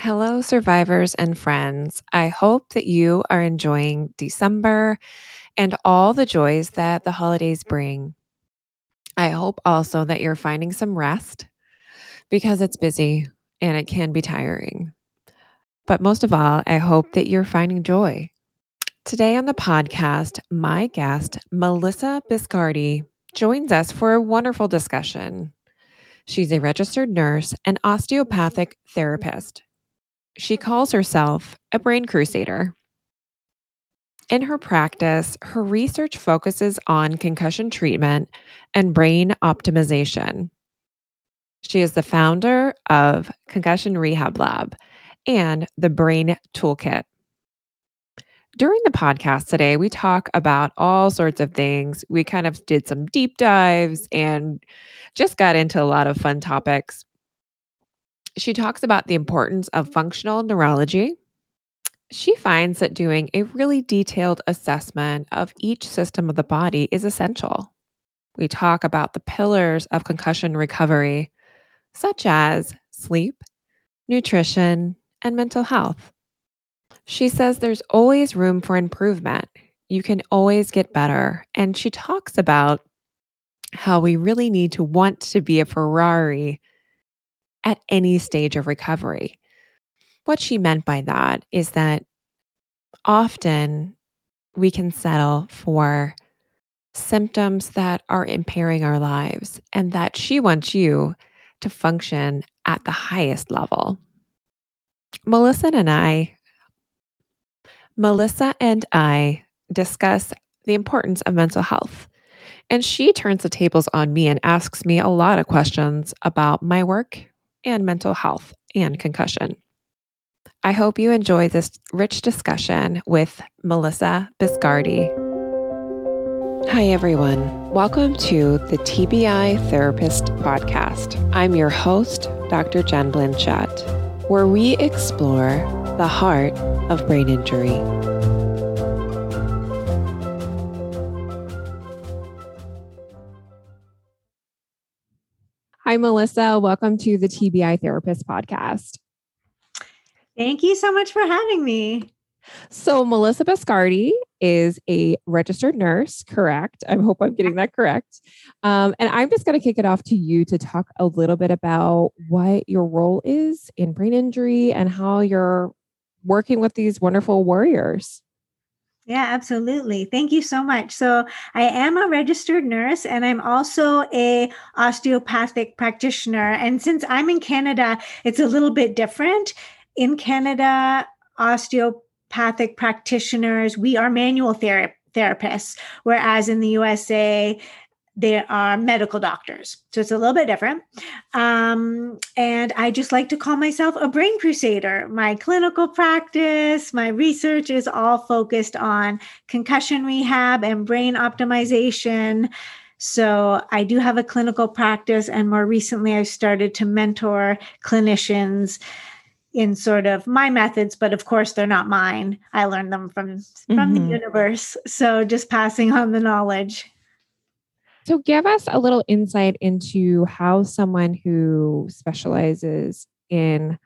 Hello, survivors and friends. I hope that you are enjoying December and all the joys that the holidays bring. I hope also that you're finding some rest because it's busy and it can be tiring. But most of all, I hope that you're finding joy. Today on the podcast, my guest, Melissa Biscardi, joins us for a wonderful discussion. She's a registered nurse and osteopathic therapist. She calls herself a brain crusader. In her practice, her research focuses on concussion treatment and brain optimization. She is the founder of Concussion Rehab Lab and the Brain Toolkit. During the podcast today, we talk about all sorts of things. We kind of did some deep dives and just got into a lot of fun topics. She talks about the importance of functional neurology. She finds that doing a really detailed assessment of each system of the body is essential. We talk about the pillars of concussion recovery, such as sleep, nutrition, and mental health. She says there's always room for improvement. You can always get better. And she talks about how we really need to want to be a Ferrari at any stage of recovery. What she meant by that is that often we can settle for symptoms that are impairing our lives, and that she wants you to function at the highest level. Melissa and I, Melissa and I discuss the importance of mental health. And she turns the tables on me and asks me a lot of questions about my work and mental health and concussion. I hope you enjoy this rich discussion with Melissa Biscardi. Hi, everyone. Welcome to the TBI Therapist Podcast. I'm your host, Dr. Jen Blanchette, where we explore the heart of brain injury. Hi, Melissa. Welcome to the TBI Therapist Podcast. Thank you so much for having me. So, Melissa Biscardi is a registered nurse, correct? I hope I'm getting that correct. Um, and I'm just going to kick it off to you to talk a little bit about what your role is in brain injury and how you're working with these wonderful warriors. Yeah, absolutely. Thank you so much. So, I am a registered nurse and I'm also a osteopathic practitioner. And since I'm in Canada, it's a little bit different. In Canada, osteopathic practitioners, we are manual ther- therapists, whereas in the USA, they are medical doctors. So it's a little bit different. Um, and I just like to call myself a brain crusader. My clinical practice, my research is all focused on concussion rehab and brain optimization. So I do have a clinical practice, and more recently, I've started to mentor clinicians in sort of my methods but of course they're not mine i learned them from from mm-hmm. the universe so just passing on the knowledge so, give us a little insight into how someone who specializes in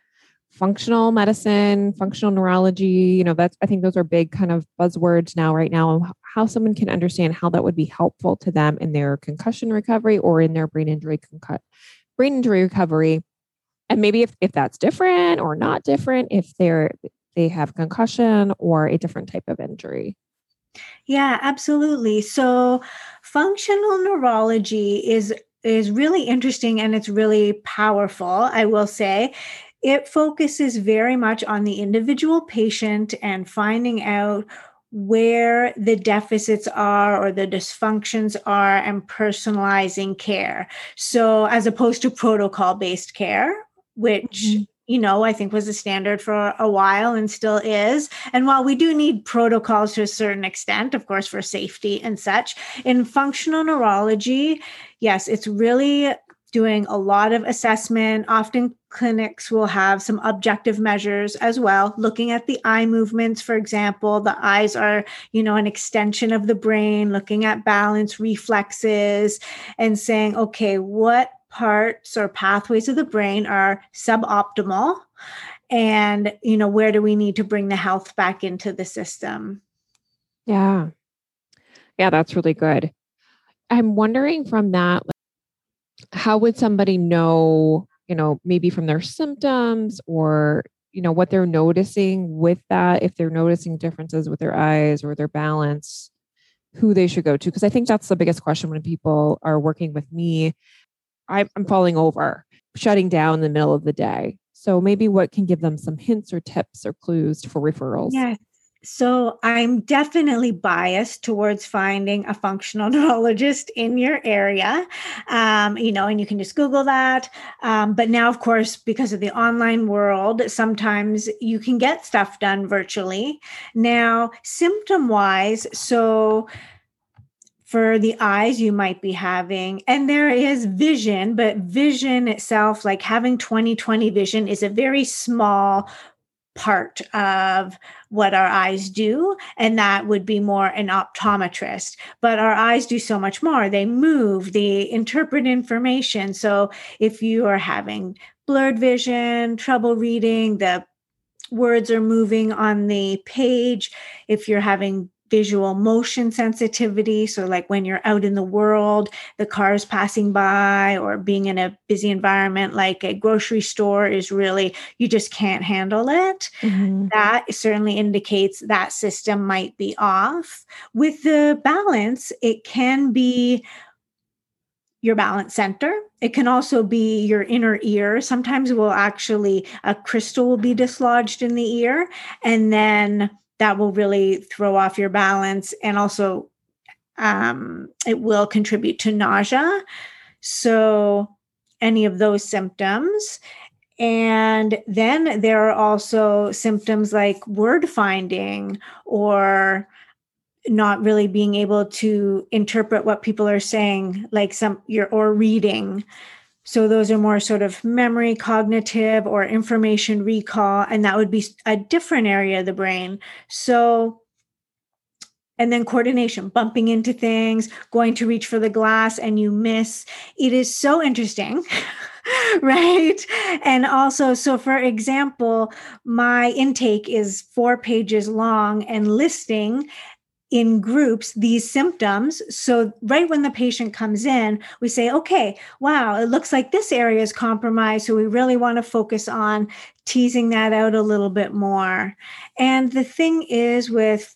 functional medicine, functional neurology, you know, that's, I think those are big kind of buzzwords now, right now, how someone can understand how that would be helpful to them in their concussion recovery or in their brain injury, concu- brain injury recovery. And maybe if, if that's different or not different, if they're, they have concussion or a different type of injury. Yeah, absolutely. So functional neurology is is really interesting and it's really powerful, I will say. It focuses very much on the individual patient and finding out where the deficits are or the dysfunctions are and personalizing care. So, as opposed to protocol based care, which mm-hmm you know, I think was a standard for a while and still is. And while we do need protocols to a certain extent, of course, for safety and such, in functional neurology, yes, it's really doing a lot of assessment. Often clinics will have some objective measures as well, looking at the eye movements, for example. The eyes are, you know, an extension of the brain, looking at balance, reflexes, and saying, okay, what parts or pathways of the brain are suboptimal. And you know where do we need to bring the health back into the system? Yeah. Yeah that's really good. I'm wondering from that how would somebody know you know maybe from their symptoms or you know what they're noticing with that if they're noticing differences with their eyes or their balance who they should go to? Because i think that's the biggest question when people are working with me i'm falling over shutting down in the middle of the day so maybe what can give them some hints or tips or clues for referrals yes so I'm definitely biased towards finding a functional neurologist in your area, um, you know, and you can just Google that. Um, but now, of course, because of the online world, sometimes you can get stuff done virtually. Now, symptom wise, so for the eyes you might be having. And there is vision but vision itself like having 20/20 vision is a very small part of what our eyes do and that would be more an optometrist. But our eyes do so much more. They move they interpret information. So if you are having blurred vision trouble reading the words are moving on the page. If you're having visual motion sensitivity. So, like when you're out in the world, the cars passing by, or being in a busy environment like a grocery store is really, you just can't handle it. Mm-hmm. That certainly indicates that system might be off. With the balance, it can be your balance center. It can also be your inner ear. Sometimes will actually a crystal will be dislodged in the ear and then that will really throw off your balance and also um, it will contribute to nausea. So, any of those symptoms. And then there are also symptoms like word finding or not really being able to interpret what people are saying, like some your or reading. So those are more sort of memory, cognitive, or information recall, and that would be a different area of the brain. So, and then coordination, bumping into things, going to reach for the glass and you miss. It is so interesting. right? And also, so for example, my intake is four pages long and listing in groups these symptoms. So, right when the patient comes in, we say, okay, wow, it looks like this area is compromised. So, we really want to focus on teasing that out a little bit more. And the thing is, with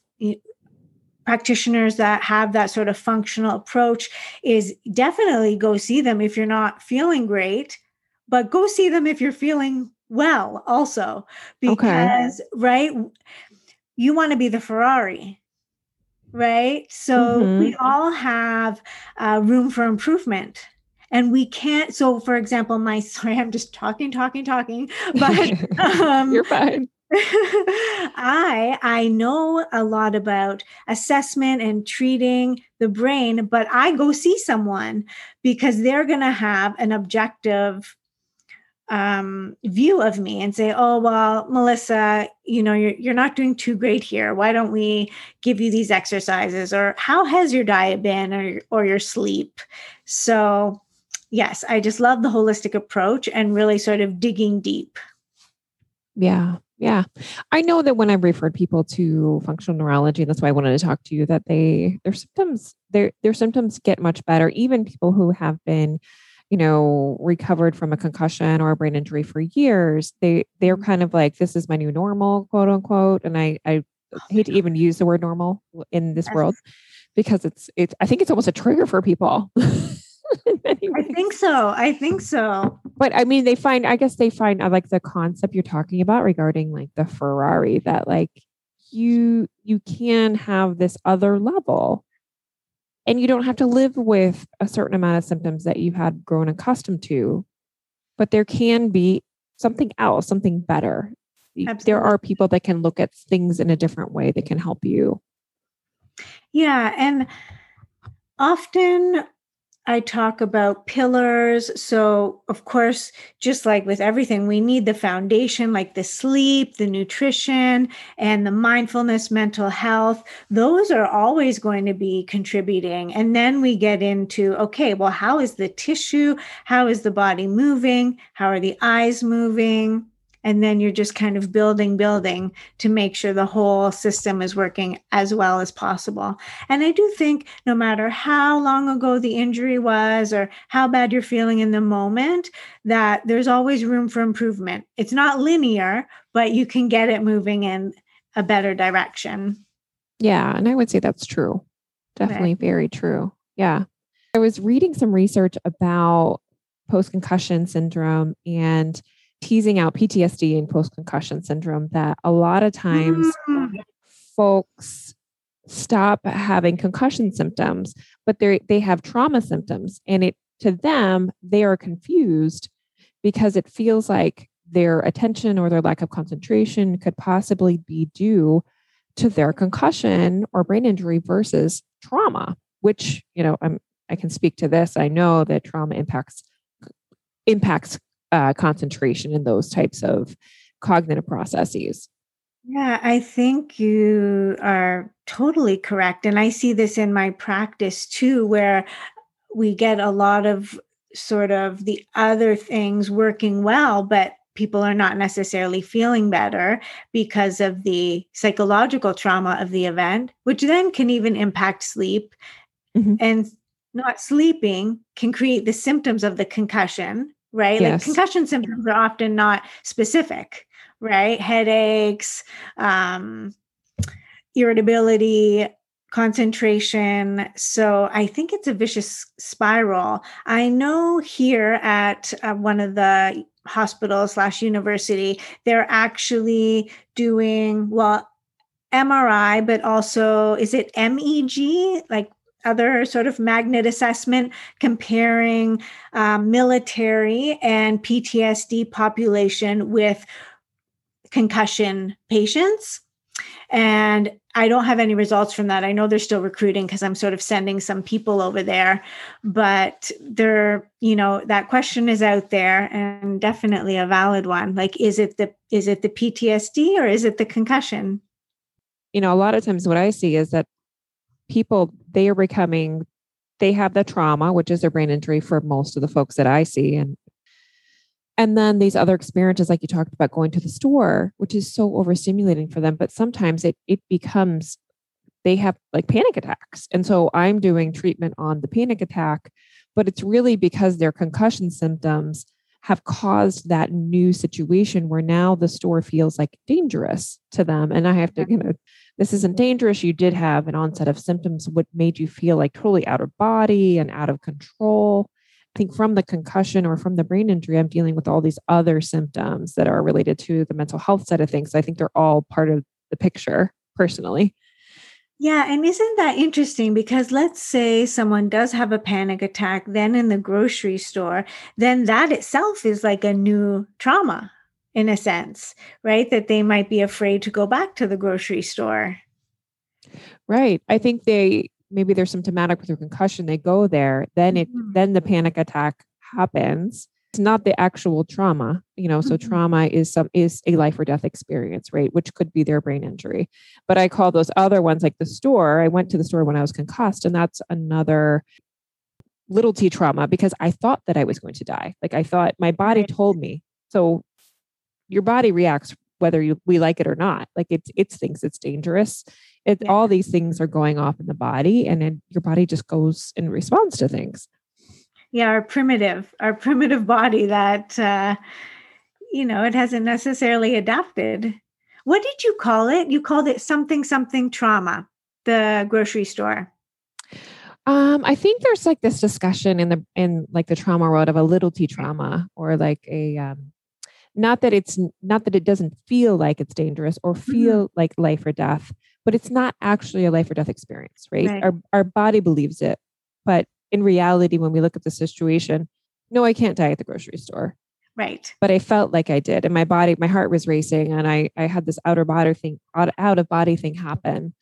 practitioners that have that sort of functional approach, is definitely go see them if you're not feeling great, but go see them if you're feeling well also because okay. right you want to be the ferrari right? So mm-hmm. we all have uh, room for improvement. And we can't. So, for example, my sorry, I'm just talking, talking, talking, but um, you're fine. I I know a lot about assessment and treating the brain, but I go see someone because they're going to have an objective um, view of me and say, "Oh well, Melissa, you know you're you're not doing too great here. Why don't we give you these exercises?" Or "How has your diet been?" or or your sleep. So, yes, I just love the holistic approach and really sort of digging deep. Yeah, yeah. I know that when I've referred people to functional neurology, that's why I wanted to talk to you. That they their symptoms their their symptoms get much better. Even people who have been you know recovered from a concussion or a brain injury for years they they're mm-hmm. kind of like this is my new normal quote unquote and i i hate to even use the word normal in this world because it's it's i think it's almost a trigger for people I think so. I think so. But I mean, they find, I guess they find, I like the concept you're talking about regarding like the Ferrari that like you, you can have this other level and you don't have to live with a certain amount of symptoms that you had grown accustomed to but there can be something else something better Absolutely. there are people that can look at things in a different way that can help you yeah and often I talk about pillars. So, of course, just like with everything, we need the foundation like the sleep, the nutrition, and the mindfulness, mental health. Those are always going to be contributing. And then we get into okay, well, how is the tissue? How is the body moving? How are the eyes moving? And then you're just kind of building building to make sure the whole system is working as well as possible. And i do think no matter how long ago the injury was or how bad you're feeling in the moment that there's always room for improvement. It's not linear but you can get it moving in a better direction. Yeah and i would say that's true. Definitely very true. Yeah. I was reading some research about post concussion syndrome and teasing out PTSD and post concussion syndrome that a lot of times mm. folks stop having concussion symptoms, but they they have trauma symptoms, and it to them they are confused because it feels like their attention or their lack of concentration could possibly be due to their concussion or brain injury versus trauma which you know i'm i can speak to this i know that trauma impacts impacts uh, concentration in those types of cognitive processes. Yeah, I think you are totally correct. And I see this in my practice too, where we get a lot of sort of the other things working well, but people are not necessarily feeling better because of the psychological trauma of the event, which then can even impact sleep. Mm-hmm. And not sleeping can create the symptoms of the concussion, right? Yes. Like concussion symptoms are often not specific, right? Headaches, um, irritability, concentration. So I think it's a vicious spiral. I know here at uh, one of the hospitals slash university, they're actually doing well MRI, but also is it MEG, like other sort of magnet assessment comparing um, military and PTSD population with concussion patients. And I don't have any results from that. I know they're still recruiting because I'm sort of sending some people over there, but they're, you know, that question is out there and definitely a valid one. Like, is it the is it the PTSD or is it the concussion? You know, a lot of times what I see is that people they are becoming they have the trauma which is their brain injury for most of the folks that i see. And and then these other experiences like you talked about going to the store which is so overstimulating for them but sometimes it it becomes they have like panic attacks. And so i'm doing treatment on the panic attack but it's really because their concussion symptoms have caused that new situation where now the store feels like dangerous to them. And i have to you know this isn't dangerous. You did have an onset of symptoms, what made you feel like totally out of body and out of control. I think from the concussion or from the brain injury, I'm dealing with all these other symptoms that are related to the mental health side of things. I think they're all part of the picture personally. Yeah, and isn't that interesting? Because let's say someone does have a panic attack, then in the grocery store, then that itself is like a new trauma, in a sense, right? That they might be afraid to go back to the grocery store. Right. I think they maybe they're symptomatic with a concussion. They go there, then it mm-hmm. then the panic attack happens. It's not the actual trauma, you know. So mm-hmm. trauma is some is a life or death experience, right? Which could be their brain injury. But I call those other ones like the store. I went to the store when I was concussed, and that's another little t trauma because I thought that I was going to die. Like I thought my body told me. So your body reacts whether you, we like it or not. Like it, it thinks it's dangerous. It, yeah. All these things are going off in the body, and then your body just goes in response to things. Yeah, our primitive, our primitive body that, uh, you know, it hasn't necessarily adapted. What did you call it? You called it something, something trauma, the grocery store. Um, I think there's like this discussion in the in like the trauma world of a little t trauma or like a um not that it's not that it doesn't feel like it's dangerous or mm-hmm. feel mm-hmm. like life or death but it's not actually a life or death experience right? right our our body believes it but in reality when we look at the situation no i can't die at the grocery store right but i felt like i did and my body my heart was racing and i i had this outer body thing out, out of body thing happen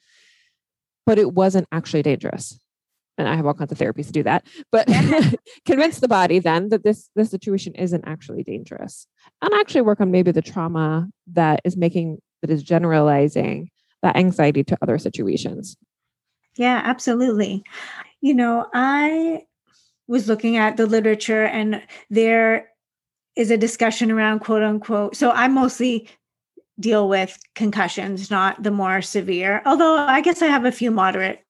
but it wasn't actually dangerous and I have all kinds of therapies to do that, but convince the body then that this this situation isn't actually dangerous. And actually work on maybe the trauma that is making that is generalizing that anxiety to other situations. Yeah, absolutely. You know, I was looking at the literature and there is a discussion around quote unquote. So I mostly deal with concussions, not the more severe, although I guess I have a few moderate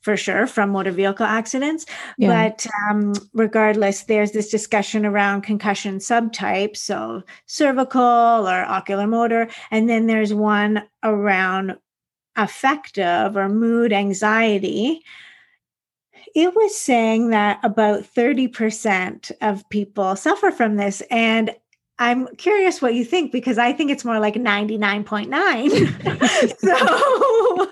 for sure from motor vehicle accidents. Yeah. But um, regardless, there's this discussion around concussion subtypes, so cervical or ocular motor. And then there's one around affective or mood anxiety. It was saying that about 30% of people suffer from this. And I'm curious what you think because I think it's more like 99.9. so,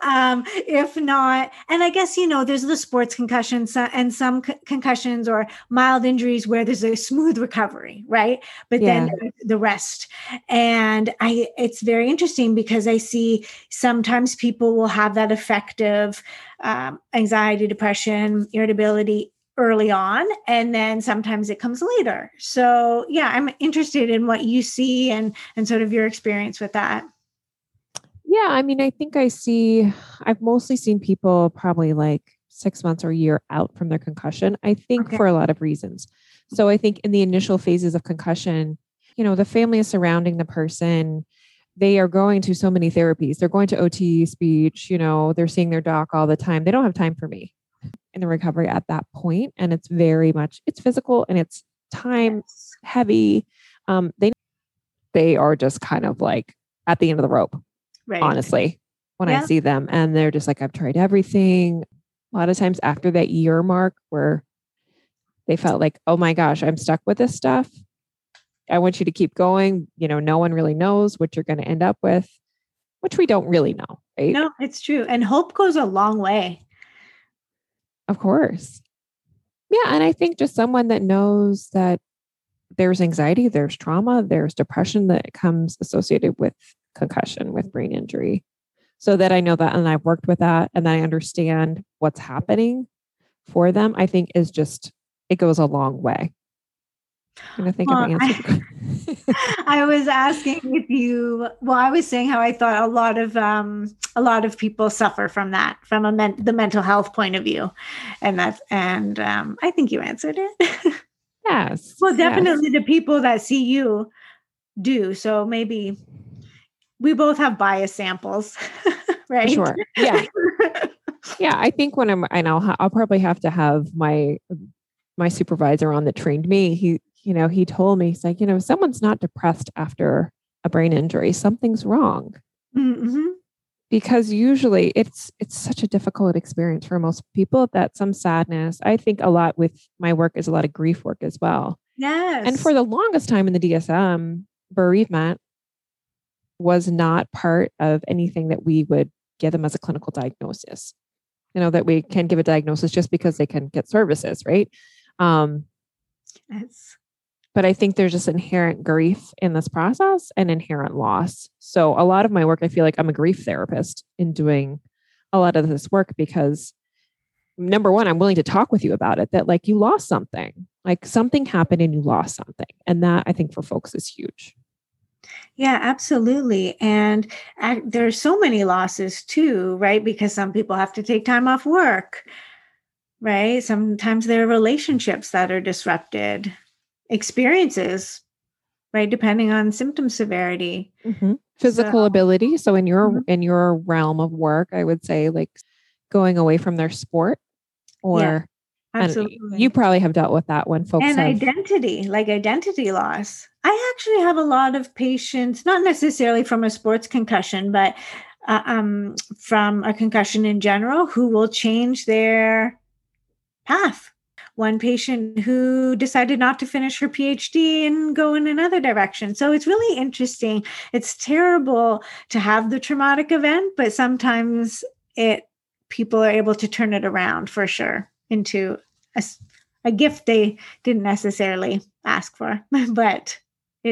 um, if not, and I guess, you know, there's the sports concussions and some concussions or mild injuries where there's a smooth recovery, right? But yeah. then the rest. And I, it's very interesting because I see sometimes people will have that affective um, anxiety, depression, irritability early on and then sometimes it comes later. So yeah i'm interested in what you see and and sort of your experience with that. Yeah i mean i think i see i've mostly seen people probably like six months or a year out from their concussion i think okay. for a lot of reasons. So i think in the initial phases of concussion you know the family is surrounding the person. They are going to so many therapies. They're going to ot speech you know they're seeing their doc all the time. They don't have time for me in the recovery at that point and it's very much it's physical and it's time yes. heavy um they they are just kind of like at the end of the rope right. honestly when yeah. i see them and they're just like i've tried everything a lot of times after that year mark where they felt like oh my gosh i'm stuck with this stuff i want you to keep going you know no one really knows what you're going to end up with which we don't really know right no it's true and hope goes a long way of course. Yeah. And I think just someone that knows that there's anxiety, there's trauma, there's depression that comes associated with concussion, with brain injury. So that I know that and I've worked with that and I understand what's happening for them, I think is just, it goes a long way. I think well, I, I, was asking if you. Well, I was saying how I thought a lot of um, a lot of people suffer from that, from a men, the mental health point of view, and that's and um, I think you answered it. yes. Well, definitely yes. the people that see you do. So maybe we both have bias samples, right? Sure. Yeah. yeah. I think when I'm, and I'll, I'll probably have to have my my supervisor on that trained me, he you know, he told me, he's like, you know, someone's not depressed after a brain injury, something's wrong. Mm-hmm. Because usually it's it's such a difficult experience for most people that some sadness. I think a lot with my work is a lot of grief work as well. Yes. And for the longest time in the DSM, bereavement was not part of anything that we would give them as a clinical diagnosis. You know, that we can give a diagnosis just because they can get services, right? Um, yes but I think there's just inherent grief in this process and inherent loss. So a lot of my work, I feel like I'm a grief therapist in doing a lot of this work because number one, I'm willing to talk with you about it that like you lost something, like something happened and you lost something. And that I think for folks is huge. Yeah, absolutely. And uh, there's so many losses too, right? Because some people have to take time off work, right? Sometimes there are relationships that are disrupted experiences right depending on symptom severity mm-hmm. physical so, ability so in your mm-hmm. in your realm of work i would say like going away from their sport or yeah, absolutely. you probably have dealt with that when folks and have... identity like identity loss i actually have a lot of patients not necessarily from a sports concussion but uh, um, from a concussion in general who will change their path one patient who decided not to finish her PhD and go in another direction. So it's really interesting. It's terrible to have the traumatic event, but sometimes it people are able to turn it around for sure into a, a gift they didn't necessarily ask for, but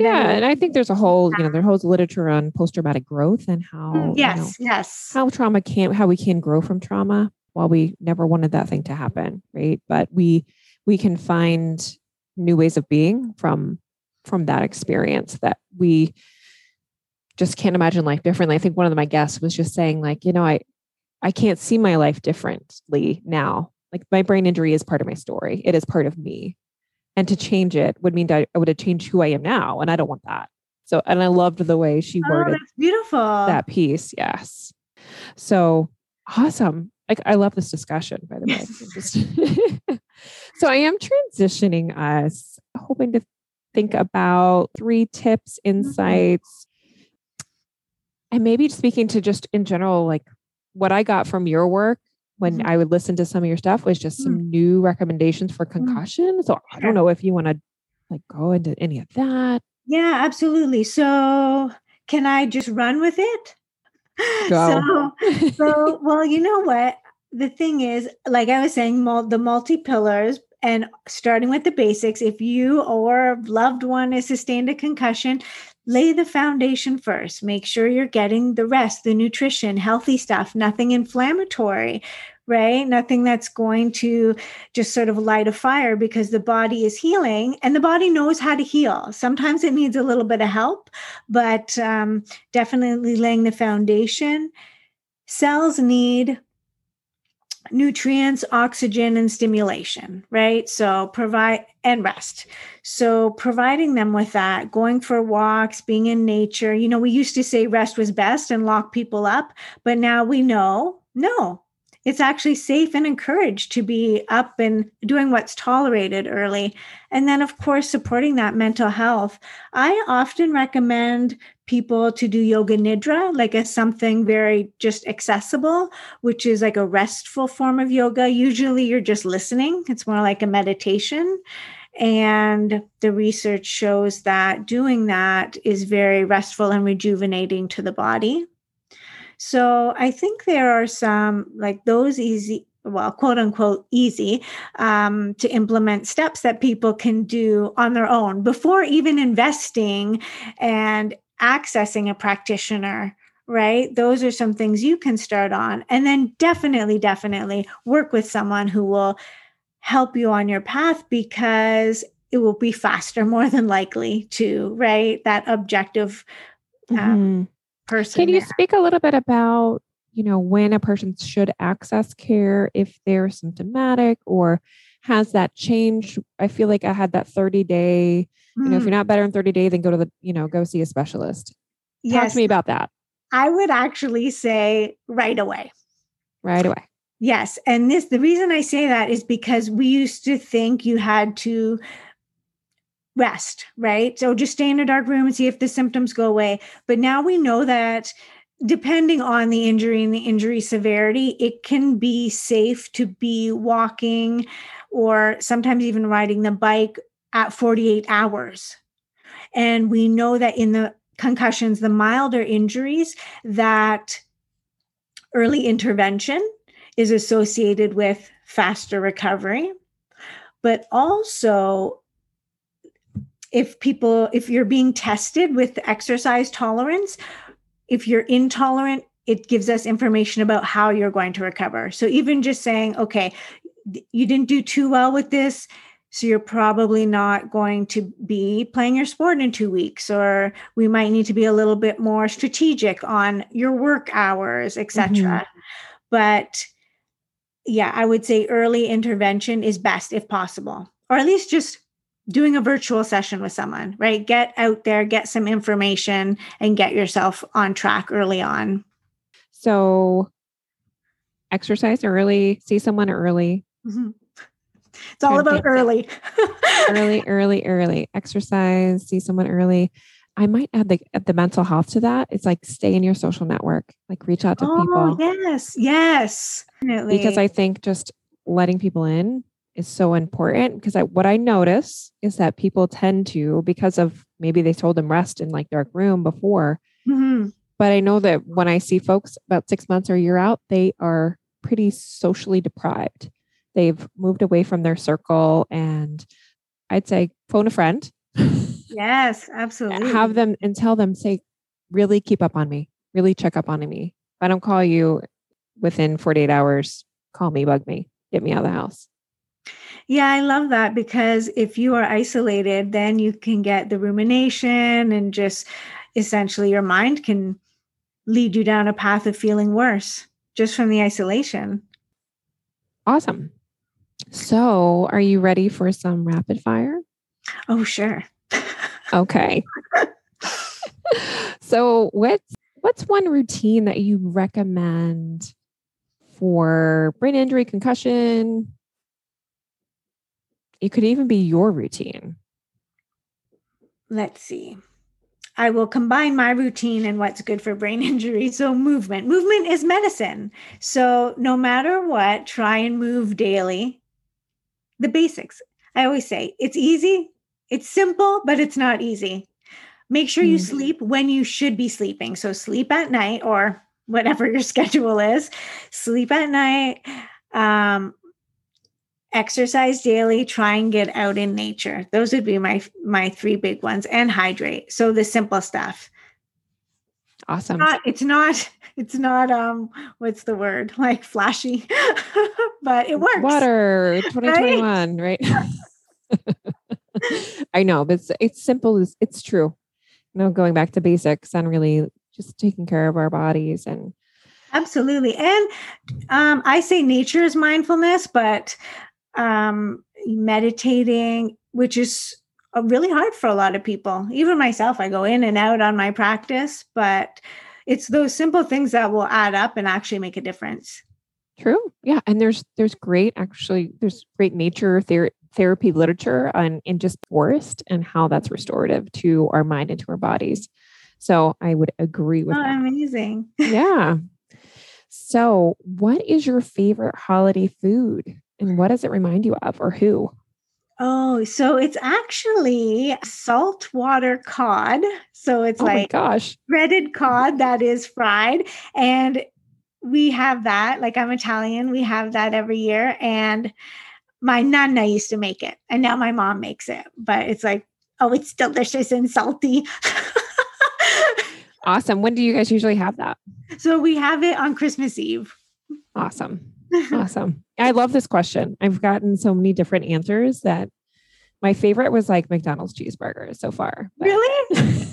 yeah, and I think there's a whole, you know, there's whole literature on post-traumatic growth and how mm, yes, you know, yes, how trauma can how we can grow from trauma while we never wanted that thing to happen, right? But we we can find new ways of being from from that experience that we just can't imagine life differently. I think one of my guests was just saying like, you know, I I can't see my life differently now. Like my brain injury is part of my story. It is part of me. And to change it would mean that I would have changed who I am now. And I don't want that. So, and I loved the way she Oh, worded that's beautiful. that piece. Yes. So awesome. Like I love this discussion, by the way. Just- so I am transitioning us, hoping to think about three tips, Mm-hmm. insights, and maybe speaking to just in general, like what I got from your work when Mhm. I would listen to some of your stuff was just some new recommendations for concussion. So I don't know if you want to like go into any of that. Yeah, absolutely. So, can I just run with it? Go. So, so well, you know what? The thing is, like I was saying, mul- the multi pillars and starting with the basics. If you or loved one has sustained a concussion, lay the foundation first. Make sure you're getting the rest, the nutrition, healthy stuff, nothing inflammatory, right? Nothing that's going to just sort of light a fire because the body is healing and the body knows how to heal. Sometimes it needs a little bit of help, but um, definitely laying the foundation. Cells need nutrients, oxygen, and stimulation, right? So provide and rest. So providing them with that, going for walks, being in nature. You know, we used to say rest was best and lock people up, but now we know no, it's actually safe and encouraged to be up and doing what's tolerated early. And then, of course, supporting that mental health. I often recommend people to do yoga nidra, like as something very just accessible, which is like a restful form of yoga. Usually you're just listening, it's more like a meditation. And the research shows that doing that is very restful and rejuvenating to the body. So I think there are some like those easy, well, quote unquote, easy um, to implement steps that people can do on their own before even investing and accessing a practitioner. Right. Those are some things you can start on. And then definitely, definitely work with someone who will help you on your path because it will be faster, more than likely, to, right? That objective um. Person. Can you there. speak a little bit about, you know, when a person should access care if they're symptomatic or has that changed? I feel like I had that 30 day, you know, if Mm, you're not better in 30 days, then go to the, you know, go see a specialist. Talk yes, to me about that I would actually say right away. right away. Yes. And this, the reason I say that is because we used to think you had to rest, right? So just stay in a dark room and see if the symptoms go away. But now we know that depending on the injury and the injury severity, it can be safe to be walking or sometimes even riding the bike at 48 hours. And we know that in the concussions, the milder injuries, that early intervention is associated with faster recovery. But also, if people, if you're being tested with exercise tolerance, if you're intolerant, it gives us information about how you're going to recover. So even just saying, okay, you didn't do too well with this, so you're probably not going to be playing your sport in two weeks, or we might need to be a little bit more strategic on your work hours, etc. Mm-hmm. But yeah, I would say early intervention is best if possible, or at least just doing a virtual session with someone, right? Get out there, get some information, and get yourself on track early on. So exercise early, see someone early, Mhm. It's all about early. early, early, early. Exercise, see someone early. I might add the the mental health to that. It's like stay in your social network, like reach out to oh, people. yes, yes. Definitely. because I think just letting people in is so important. Because I, what I notice is that people tend to, because of maybe they told them rest in like dark room before, Mhm. but I know that when I see folks about six months or a year out, they are pretty socially deprived. They've moved away from their circle, and I'd say phone a friend, Yes, absolutely. have them and tell them, say, really keep up on me, really check up on me. If I don't call you within 48 hours, call me, bug me, get me out of the house. Yeah, I love that because if you are isolated, then you can get the rumination and just essentially your mind can lead you down a path of feeling worse just from the isolation. Awesome. So, are you ready for some rapid fire? Oh, sure. Okay. so, what's what's one routine that you recommend for brain injury, concussion? It could even be your routine. Let's see. I will combine my routine and what's good for brain injury. So, movement. Movement is medicine. So, no matter what, try and move daily. The basics. I always say it's easy, it's simple, but it's not easy. Make sure you mm. sleep when you should be sleeping. So, sleep at night or whatever your schedule is. Sleep at night. Um, exercise daily try and get out in nature. Those would be my my three big ones and hydrate. So the simple stuff. Awesome. It's not it's not, it's not um what's the word? Like flashy but it works. Water 2021 right, right? i know but it's, it's simple it's, it's true. You know going back to basics and really just taking care of our bodies and absolutely. And um, i say nature is mindfulness but um, meditating, which is uh, really hard for a lot of people. Even myself, I go in and out on my practice, but it's those simple things that will add up and actually make a difference. True. Yeah. And there's there's great actually there's great nature ther- therapy literature on in just forest and how that's restorative to our mind and to our bodies. So I would agree with oh, that. Amazing. yeah. So what is your favorite holiday food? And what does it remind you of or who? Oh, so it's actually saltwater cod. So it's oh like gosh. breaded cod that is fried. And we have that. Like I'm Italian, we have that every year. And my nana used to make it. And now my mom makes it. But it's like, oh, it's delicious and salty. awesome. When do you guys usually have that? So we have it on Christmas Eve. Awesome. awesome. I love this question. I've gotten so many different answers that my favorite was like McDonald's cheeseburger so far. But. Really?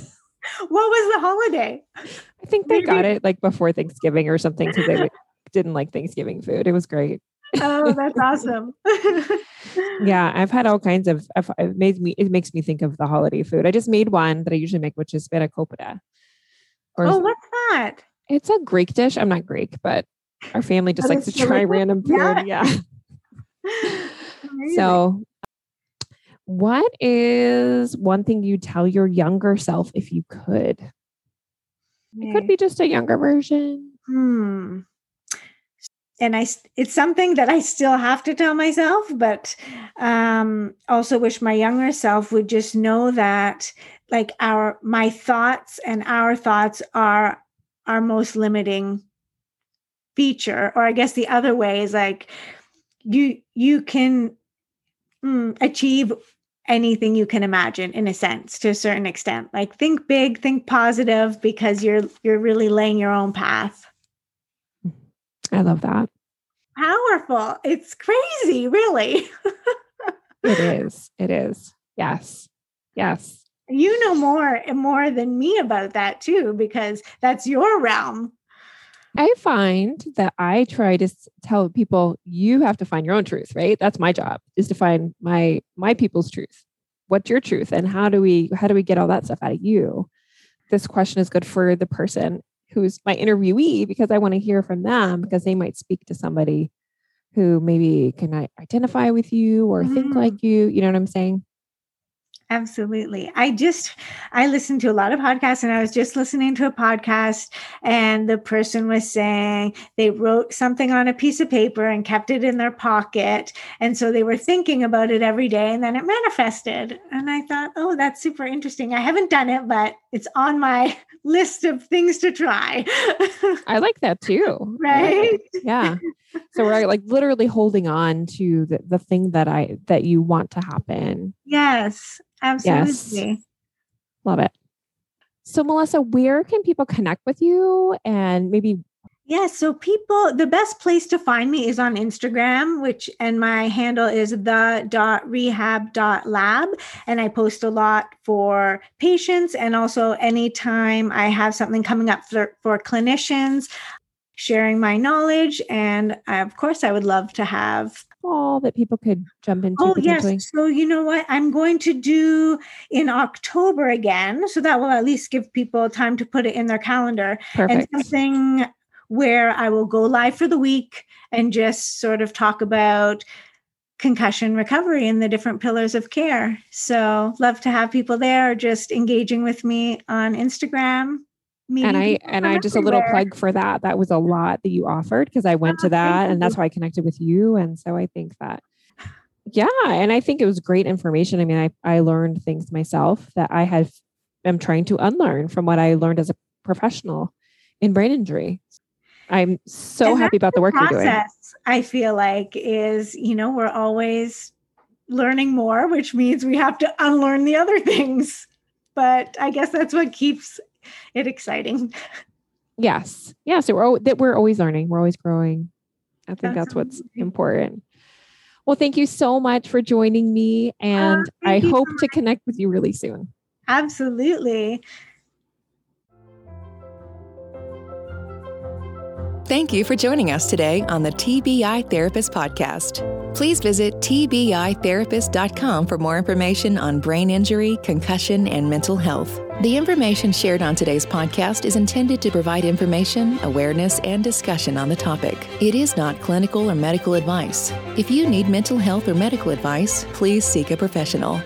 what was the holiday? I think they Maybe. got it like before Thanksgiving or something because they didn't like Thanksgiving food. It was great. oh, that's awesome. yeah, I've had all kinds of. It made me. It makes me think of the holiday food. I just made one that I usually make, which is spanakopita. Or oh, what's that? It's a Greek dish. I'm not Greek, but our family just likes to try random food. Yeah. yeah. so, what is one thing you tell your younger self if you could? It could be just a younger version. Hmm. And I, it's something that I still have to tell myself, but um, also wish my younger self would just know that, like our my thoughts and our thoughts are our most limiting feature or i guess the other way is like you you can mm, achieve anything you can imagine in a sense to a certain extent. Like think big think positive because you're you're really laying your own path. I love that. Powerful. It's crazy really. It is. It is. Yes. Yes. You know more and more than me about that too because that's your realm I find that I try to tell people you have to find your own truth, right? That's my job is to find my my people's truth. What's your truth and how do we how do we get all that stuff out of you? This question is good for the person who's my interviewee because I want to hear from them because they might speak to somebody who maybe can identify with you or mm. think like you, you know what I'm saying? Absolutely. I just I listened to a lot of podcasts and I was just listening to a podcast and the person was saying they wrote something on a piece of paper and kept it in their pocket and so they were thinking about it every day and then it manifested. And I thought, "Oh, that's super interesting. I haven't done it, but it's on my list of things to try." I like that too. Right? Yeah. So we're like literally holding on to the, the thing that I that you want to happen. Yes. Absolutely. Yes. Love it. So, Melissa, where can people connect with you and maybe? Yeah, so people, the best place to find me is on Instagram, which, and my handle is the dot rehab dot lab. And I post a lot for patients and also anytime I have something coming up for, for clinicians, sharing my knowledge. And I, of course, I would love to have fall that people could jump into? Oh, yes. So, you know what? I'm going to do in October again. So that will at least give people time to put it in their calendar. Perfect. And something where I will go live for the week and just sort of talk about concussion recovery and the different pillars of care. So, love to have people there just engaging with me on Instagram. And I and I just everywhere. a little plug for that. That was a lot that you offered because I went oh, to that and that's how I connected with you. And so I think that yeah, and I think it was great information. I mean, I I learned things myself that I have am trying to unlearn from what I learned as a professional in brain injury. I'm so happy about the work process, you're doing. I feel like is, you know, we're always learning more, which means we have to unlearn the other things. But I guess that's what keeps it exciting. Yes. Yeah. So we're that we're always learning. We're always growing. I think that's, that's what's important. Well, thank you so much for joining me. And uh, I hope so to connect with you really soon. Absolutely. Thank you for joining us today on the TBI Therapist Podcast. Please visit TBITherapist.com for more information on brain injury, concussion, and mental health. The information shared on today's podcast is intended to provide information, awareness, and discussion on the topic. It is not clinical or medical advice. If you need mental health or medical advice, please seek a professional.